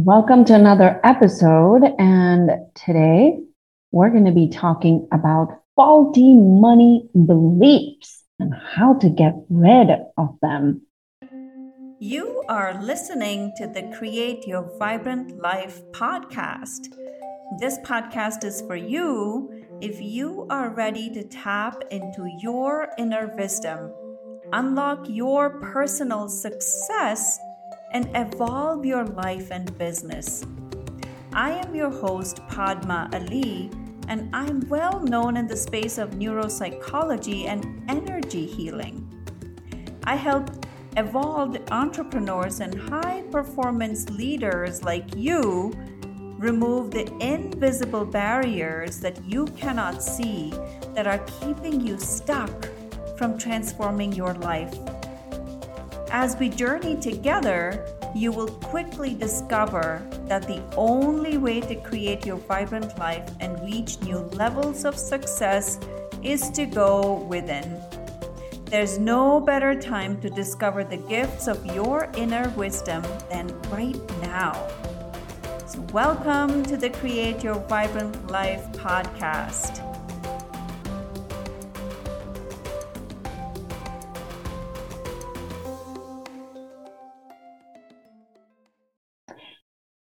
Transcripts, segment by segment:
Welcome to another episode. And today we're going to be talking about faulty money beliefs and how to get rid of them. You are listening to the Create Your Vibrant Life podcast. This podcast is for you if you are ready to tap into your inner wisdom, unlock your personal success and evolve your life and business. I am your host, Padma Ali, and I'm well known in the space of neuropsychology and energy healing. I help evolved entrepreneurs and high performance leaders like you remove the invisible barriers that you cannot see that are keeping you stuck from transforming your life. As we journey together, you will quickly discover that the only way to create your vibrant life and reach new levels of success is to go within. There's no better time to discover the gifts of your inner wisdom than right now. So, welcome to the Create Your Vibrant Life podcast.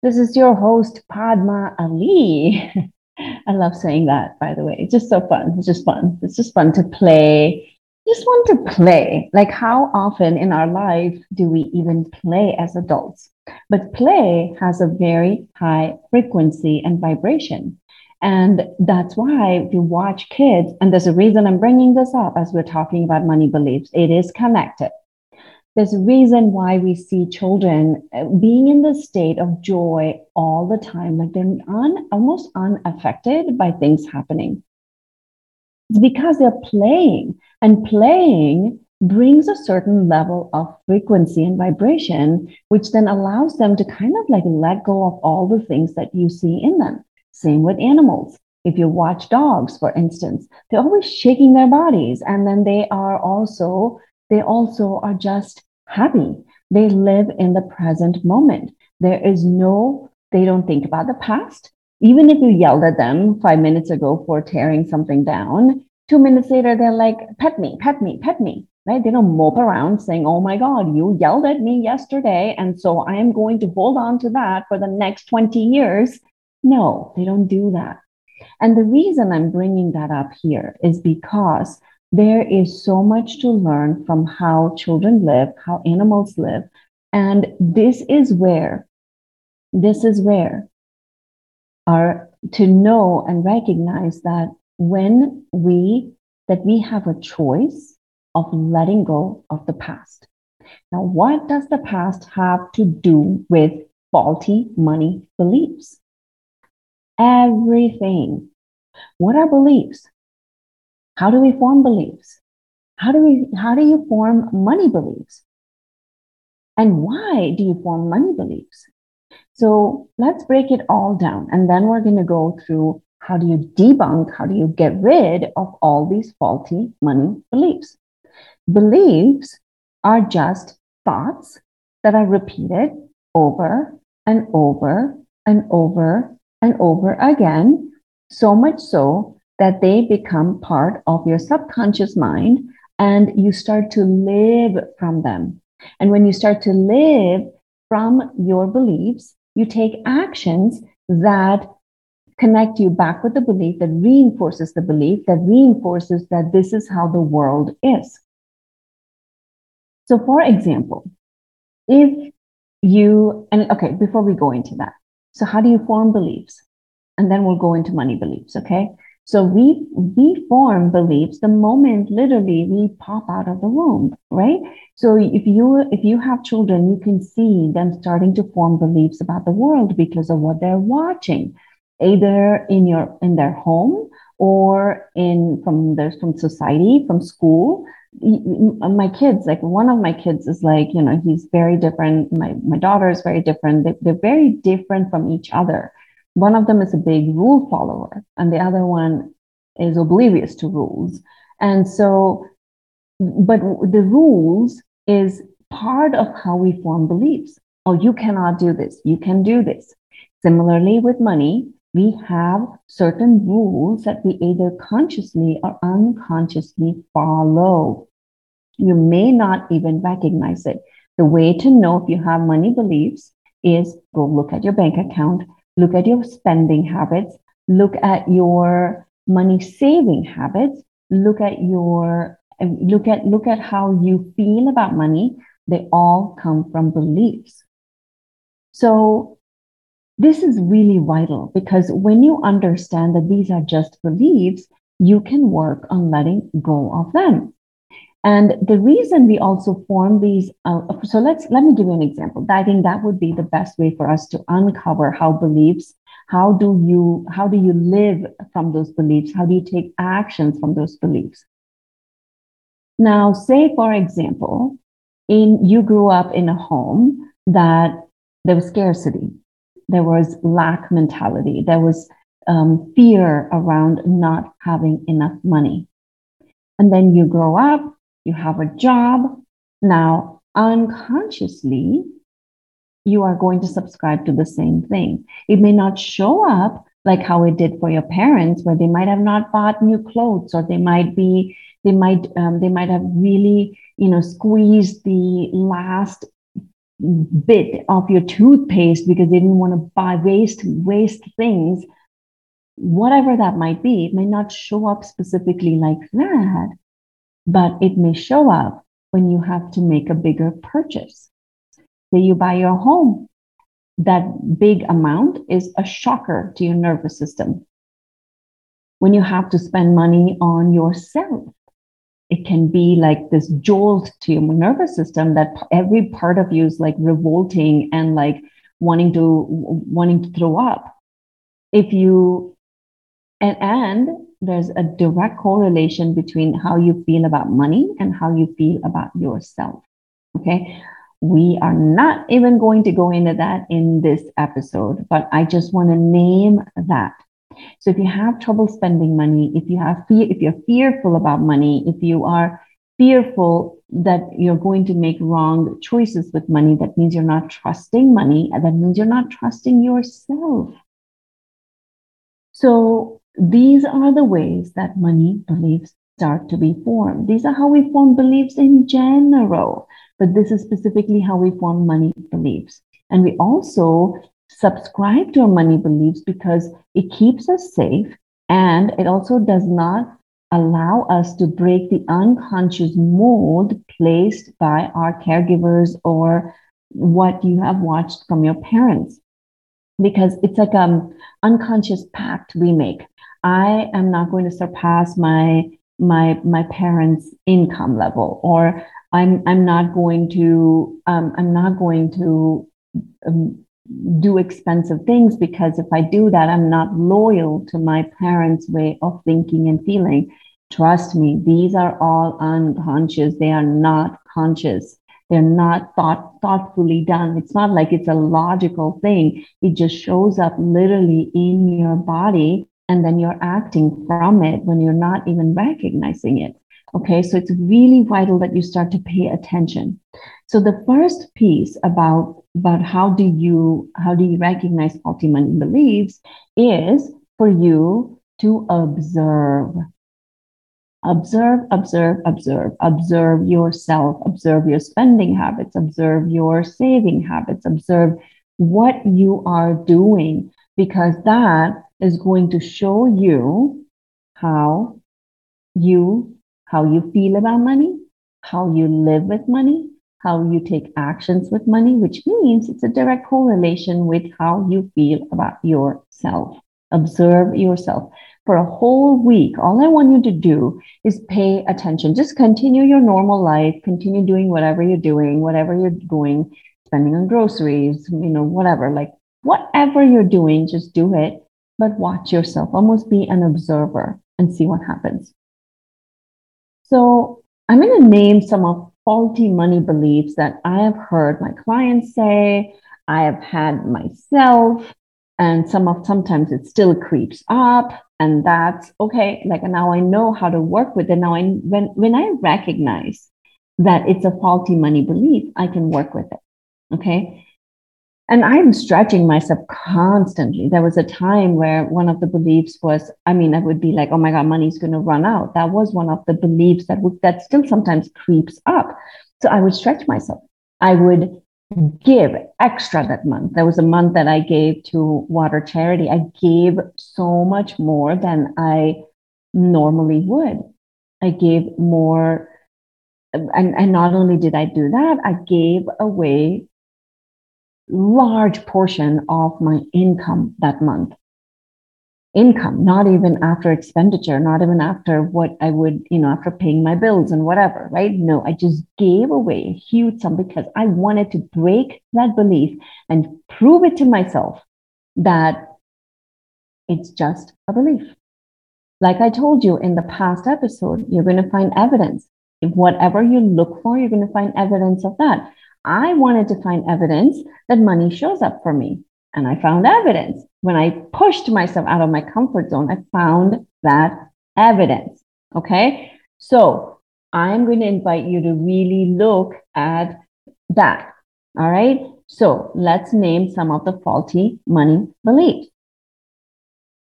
This is your host, Padma Ali. I love saying that, by the way. It's just so fun. It's just fun. It's just fun to play. Just want to play. Like, how often in our life do we even play as adults? But play has a very high frequency and vibration. And that's why you watch kids, and there's a reason I'm bringing this up as we're talking about money beliefs, it is connected there's a reason why we see children uh, being in the state of joy all the time, like they're un, almost unaffected by things happening. It's because they're playing, and playing brings a certain level of frequency and vibration, which then allows them to kind of like let go of all the things that you see in them. Same with animals. If you watch dogs, for instance, they're always shaking their bodies, and then they are also they also are just happy. They live in the present moment. There is no, they don't think about the past. Even if you yelled at them five minutes ago for tearing something down, two minutes later, they're like, pet me, pet me, pet me, right? They don't mope around saying, oh my God, you yelled at me yesterday. And so I am going to hold on to that for the next 20 years. No, they don't do that. And the reason I'm bringing that up here is because there is so much to learn from how children live, how animals live. And this is where, this is where are to know and recognize that when we, that we have a choice of letting go of the past. Now, what does the past have to do with faulty money beliefs? Everything. What are beliefs? How do we form beliefs? How do we how do you form money beliefs? And why do you form money beliefs? So let's break it all down. And then we're going to go through how do you debunk, how do you get rid of all these faulty money beliefs? Beliefs are just thoughts that are repeated over and over and over and over again, so much so that they become part of your subconscious mind and you start to live from them. And when you start to live from your beliefs, you take actions that connect you back with the belief that reinforces the belief that reinforces that this is how the world is. So, for example, if you, and okay, before we go into that, so how do you form beliefs? And then we'll go into money beliefs, okay? So we we form beliefs the moment literally we pop out of the womb, right? So if you if you have children, you can see them starting to form beliefs about the world because of what they're watching, either in your in their home or in from the from society, from school. My kids, like one of my kids is like, you know, he's very different. My my daughter is very different. They, they're very different from each other one of them is a big rule follower, and the other one is oblivious to rules. And so, but the rules is part of how we form beliefs. oh, you cannot do this, you can do this. Similarly, with money, we have certain rules that we either consciously or unconsciously follow. You may not even recognize it. The way to know if you have money beliefs is go look at your bank account, look at your spending habits, look at your money saving habits, look at your look at look at how you feel about money. They all come from beliefs. So this is really vital because when you understand that these are just beliefs, you can work on letting go of them. And the reason we also form these, uh, so let's let me give you an example. I think that would be the best way for us to uncover how beliefs, how do you, how do you live from those beliefs? How do you take actions from those beliefs? Now, say for example, in you grew up in a home that there was scarcity, there was lack mentality, there was um, fear around not having enough money. And then you grow up, you have a job. Now, unconsciously, you are going to subscribe to the same thing. It may not show up like how it did for your parents, where they might have not bought new clothes, or they might be, they might, um, they might have really, you know, squeezed the last bit of your toothpaste because they didn't want to buy waste waste things whatever that might be it may not show up specifically like that but it may show up when you have to make a bigger purchase. Say you buy your home, that big amount is a shocker to your nervous system. When you have to spend money on yourself, it can be like this jolt to your nervous system that every part of you is like revolting and like wanting to wanting to throw up. If you and and there's a direct correlation between how you feel about money and how you feel about yourself. Okay. We are not even going to go into that in this episode, but I just want to name that. So if you have trouble spending money, if you have fear, if you're fearful about money, if you are fearful that you're going to make wrong choices with money, that means you're not trusting money, and that means you're not trusting yourself. So these are the ways that money beliefs start to be formed. These are how we form beliefs in general, but this is specifically how we form money beliefs. And we also subscribe to our money beliefs because it keeps us safe and it also does not allow us to break the unconscious mold placed by our caregivers or what you have watched from your parents because it's like an unconscious pact we make I am not going to surpass my my my parents' income level, or I'm I'm not going to um, I'm not going to um, do expensive things because if I do that, I'm not loyal to my parents' way of thinking and feeling. Trust me, these are all unconscious. They are not conscious. They're not thought thoughtfully done. It's not like it's a logical thing. It just shows up literally in your body and then you're acting from it when you're not even recognizing it. Okay, so it's really vital that you start to pay attention. So the first piece about about how do you how do you recognize ultimate beliefs is for you to observe. Observe, observe, observe, observe yourself, observe your spending habits, observe your saving habits, observe what you are doing, because that is going to show you how you how you feel about money, how you live with money, how you take actions with money, which means it's a direct correlation with how you feel about yourself. Observe yourself for a whole week. All I want you to do is pay attention. Just continue your normal life, continue doing whatever you're doing, whatever you're doing, spending on groceries, you know, whatever. Like whatever you're doing, just do it but watch yourself, almost be an observer and see what happens. So I'm going to name some of faulty money beliefs that I have heard my clients say, I have had myself, and some of sometimes it still creeps up, and that's okay. Like now I know how to work with it. Now I when when I recognize that it's a faulty money belief, I can work with it. Okay. And I'm stretching myself constantly. There was a time where one of the beliefs was, I mean, I would be like, oh my God, money's going to run out. That was one of the beliefs that would, that still sometimes creeps up. So I would stretch myself. I would give extra that month. There was a month that I gave to water charity. I gave so much more than I normally would. I gave more. And, and not only did I do that, I gave away large portion of my income that month. Income, not even after expenditure, not even after what I would, you know, after paying my bills and whatever, right? No, I just gave away a huge sum because I wanted to break that belief and prove it to myself that it's just a belief. Like I told you in the past episode, you're going to find evidence. If whatever you look for, you're going to find evidence of that. I wanted to find evidence that money shows up for me. And I found evidence. When I pushed myself out of my comfort zone, I found that evidence. Okay. So I'm going to invite you to really look at that. All right. So let's name some of the faulty money beliefs.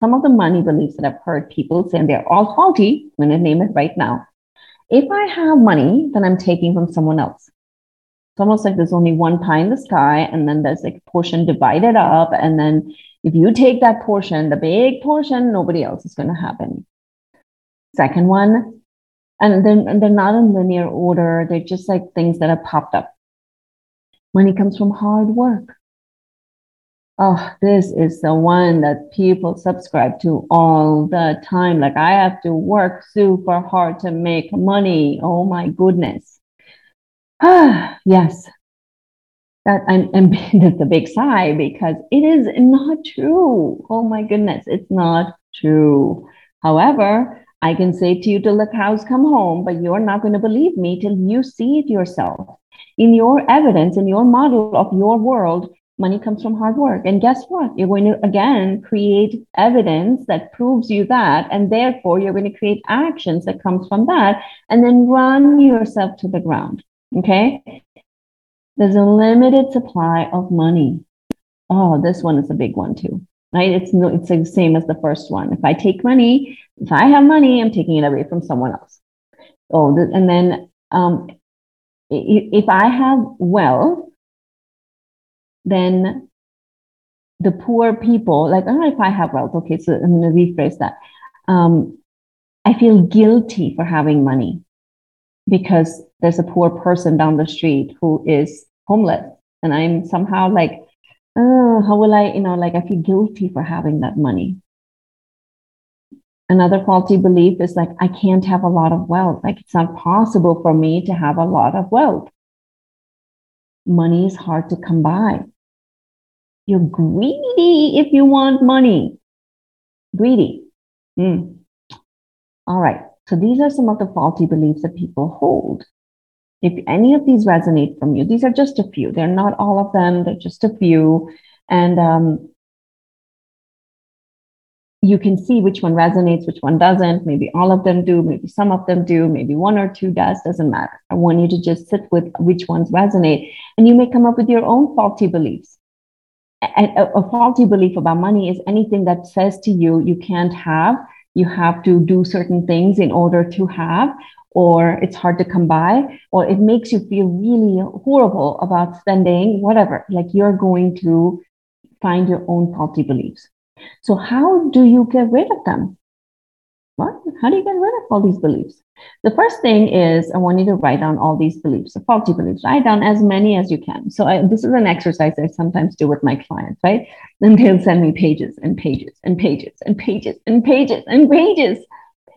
Some of the money beliefs that I've heard people say, and they're all faulty. I'm going to name it right now. If I have money, then I'm taking from someone else it's almost like there's only one pie in the sky and then there's like a portion divided up and then if you take that portion the big portion nobody else is going to have any. Second one and then they're not in linear order they're just like things that have popped up. Money comes from hard work. Oh this is the one that people subscribe to all the time. Like i have to work super hard to make money. Oh my goodness yes. That and that's a big sigh because it is not true. Oh my goodness, it's not true. However, I can say to you till the cows come home, but you're not going to believe me till you see it yourself. In your evidence, in your model of your world, money comes from hard work. And guess what? You're going to again create evidence that proves you that. And therefore, you're going to create actions that comes from that and then run yourself to the ground. Okay. There's a limited supply of money. Oh, this one is a big one too, right? It's no, it's the same as the first one. If I take money, if I have money, I'm taking it away from someone else. Oh, and then um, if I have wealth, then the poor people, like, oh, if I have wealth, okay, so I'm going to rephrase that. Um, I feel guilty for having money because there's a poor person down the street who is homeless. And i'm somehow like oh how will i you know like i feel guilty for having that money. Another faulty belief is like i can't have a lot of wealth. Like it's not possible for me to have a lot of wealth. Money is hard to come by. You're greedy if you want money. Greedy. Mm. all right so these are some of the faulty beliefs that people hold. If any of these resonate from you, these are just a few. They're not all of them, they're just a few. And um, you can see which one resonates, which one doesn't. Maybe all of them do, maybe some of them do, maybe one or two does, doesn't matter. I want you to just sit with which ones resonate, and you may come up with your own faulty beliefs. A, a, a faulty belief about money is anything that says to you, you can't have, you have to do certain things in order to have, or it's hard to come by, or it makes you feel really horrible about spending, whatever. Like you're going to find your own faulty beliefs. So, how do you get rid of them? What? How do you get rid of all these beliefs? The first thing is I want you to write down all these beliefs, the faulty beliefs. Write down as many as you can. So I, this is an exercise I sometimes do with my clients, right? And they'll send me pages and pages and pages and pages and pages and pages,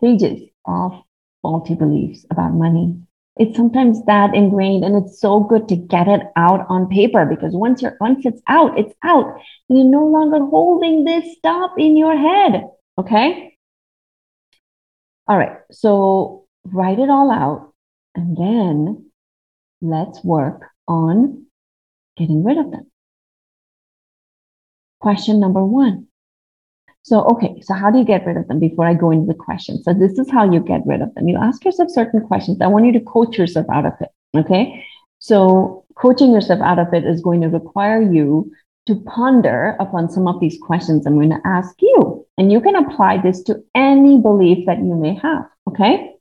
pages of faulty beliefs about money. It's sometimes that ingrained, and it's so good to get it out on paper because once you're once it's out, it's out. You're no longer holding this stuff in your head. Okay. All right. So write it all out, and then let's work on getting rid of them. Question number one. So, okay, so how do you get rid of them before I go into the question? So, this is how you get rid of them. You ask yourself certain questions. I want you to coach yourself out of it. Okay. So, coaching yourself out of it is going to require you to ponder upon some of these questions I'm going to ask you. And you can apply this to any belief that you may have. Okay.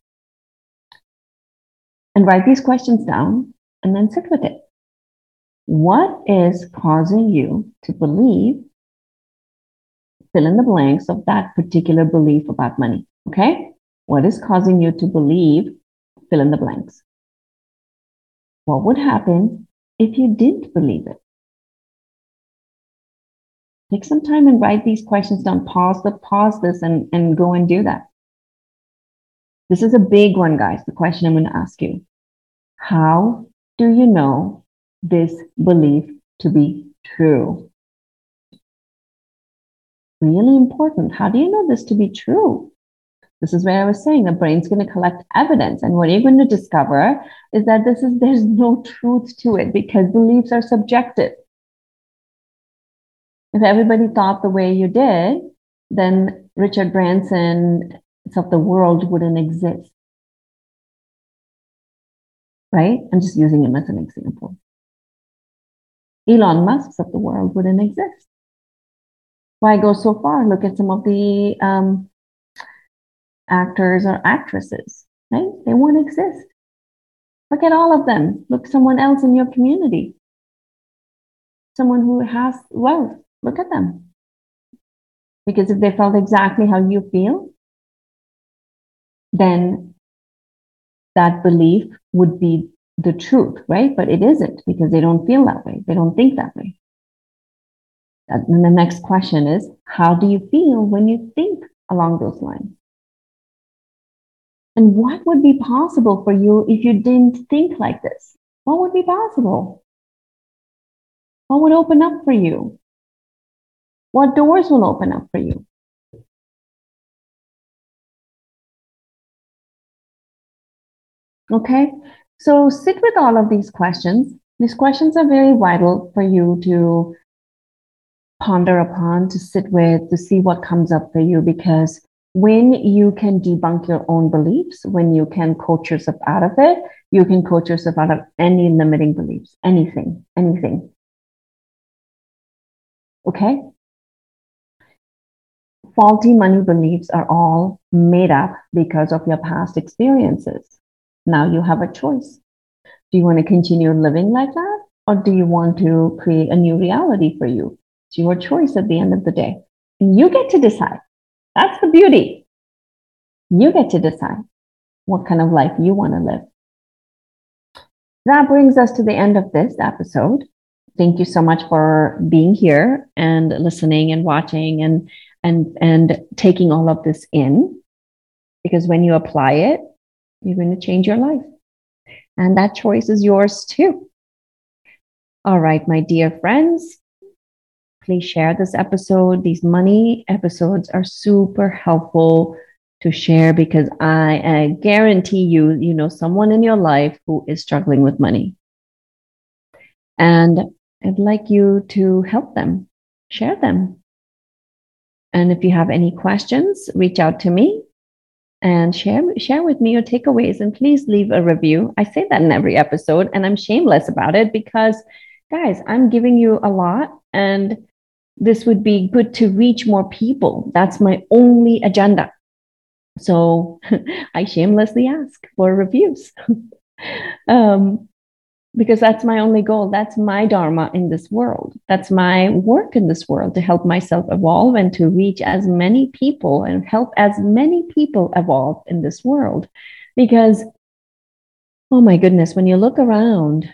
And write these questions down and then sit with it. What is causing you to believe, fill in the blanks of that particular belief about money? Okay. What is causing you to believe, fill in the blanks? What would happen if you didn't believe it? Take some time and write these questions down. Pause the pause this and, and go and do that. This is a big one, guys. The question I'm going to ask you. How do you know this belief to be true? Really important. How do you know this to be true? This is where I was saying the brain's going to collect evidence. And what you're going to discover is that this is there's no truth to it because beliefs are subjective. If everybody thought the way you did, then Richard Branson of the world wouldn't exist. Right? I'm just using him as an example. Elon Musk's of the world wouldn't exist. Why go so far? Look at some of the um, actors or actresses, right? They won't exist. Look at all of them. Look someone else in your community. Someone who has wealth. Look at them. Because if they felt exactly how you feel, then that belief would be the truth, right? But it isn't because they don't feel that way. They don't think that way. And the next question is how do you feel when you think along those lines? And what would be possible for you if you didn't think like this? What would be possible? What would open up for you? What doors will open up for you? Okay, so sit with all of these questions. These questions are very vital for you to ponder upon, to sit with, to see what comes up for you. Because when you can debunk your own beliefs, when you can coach yourself out of it, you can coach yourself out of any limiting beliefs, anything, anything. Okay? Faulty money beliefs are all made up because of your past experiences. Now you have a choice. Do you want to continue living like that? Or do you want to create a new reality for you? It's your choice at the end of the day. And you get to decide. That's the beauty. You get to decide what kind of life you want to live. That brings us to the end of this episode. Thank you so much for being here and listening and watching and and and taking all of this in because when you apply it you're going to change your life. And that choice is yours too. All right, my dear friends, please share this episode. These money episodes are super helpful to share because I, I guarantee you, you know someone in your life who is struggling with money. And I'd like you to help them, share them. And if you have any questions, reach out to me and share share with me your takeaways and please leave a review. I say that in every episode and I'm shameless about it because guys, I'm giving you a lot and this would be good to reach more people. That's my only agenda. So I shamelessly ask for reviews. um, because that's my only goal. That's my dharma in this world. That's my work in this world to help myself evolve and to reach as many people and help as many people evolve in this world. Because, oh my goodness, when you look around,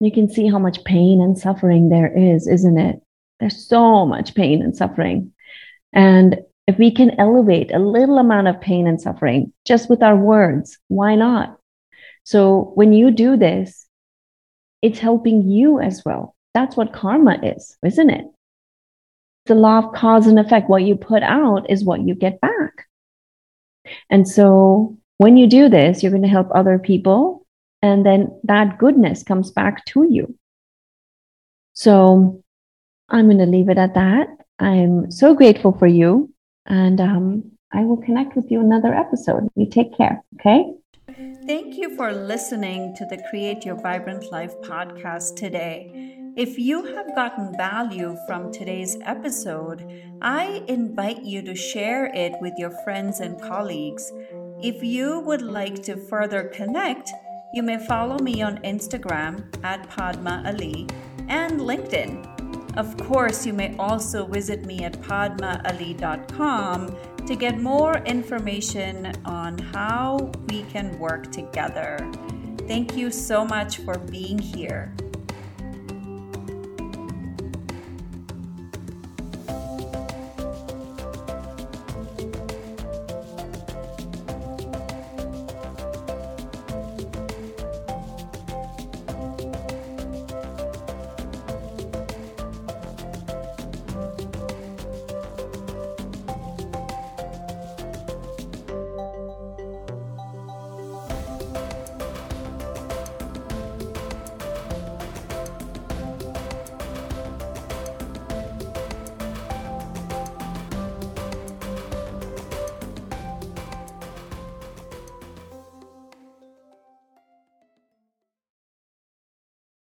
you can see how much pain and suffering there is, isn't it? There's so much pain and suffering. And if we can elevate a little amount of pain and suffering just with our words, why not? So when you do this, it's helping you as well. That's what karma is, isn't it? The law of cause and effect. What you put out is what you get back. And so when you do this, you're going to help other people, and then that goodness comes back to you. So I'm going to leave it at that. I'm so grateful for you, and um, I will connect with you another episode. You take care, okay? Thank you for listening to the Create Your Vibrant Life podcast today. If you have gotten value from today's episode, I invite you to share it with your friends and colleagues. If you would like to further connect, you may follow me on Instagram at Padma Ali and LinkedIn. Of course, you may also visit me at padmaali.com to get more information on how we can work together. Thank you so much for being here.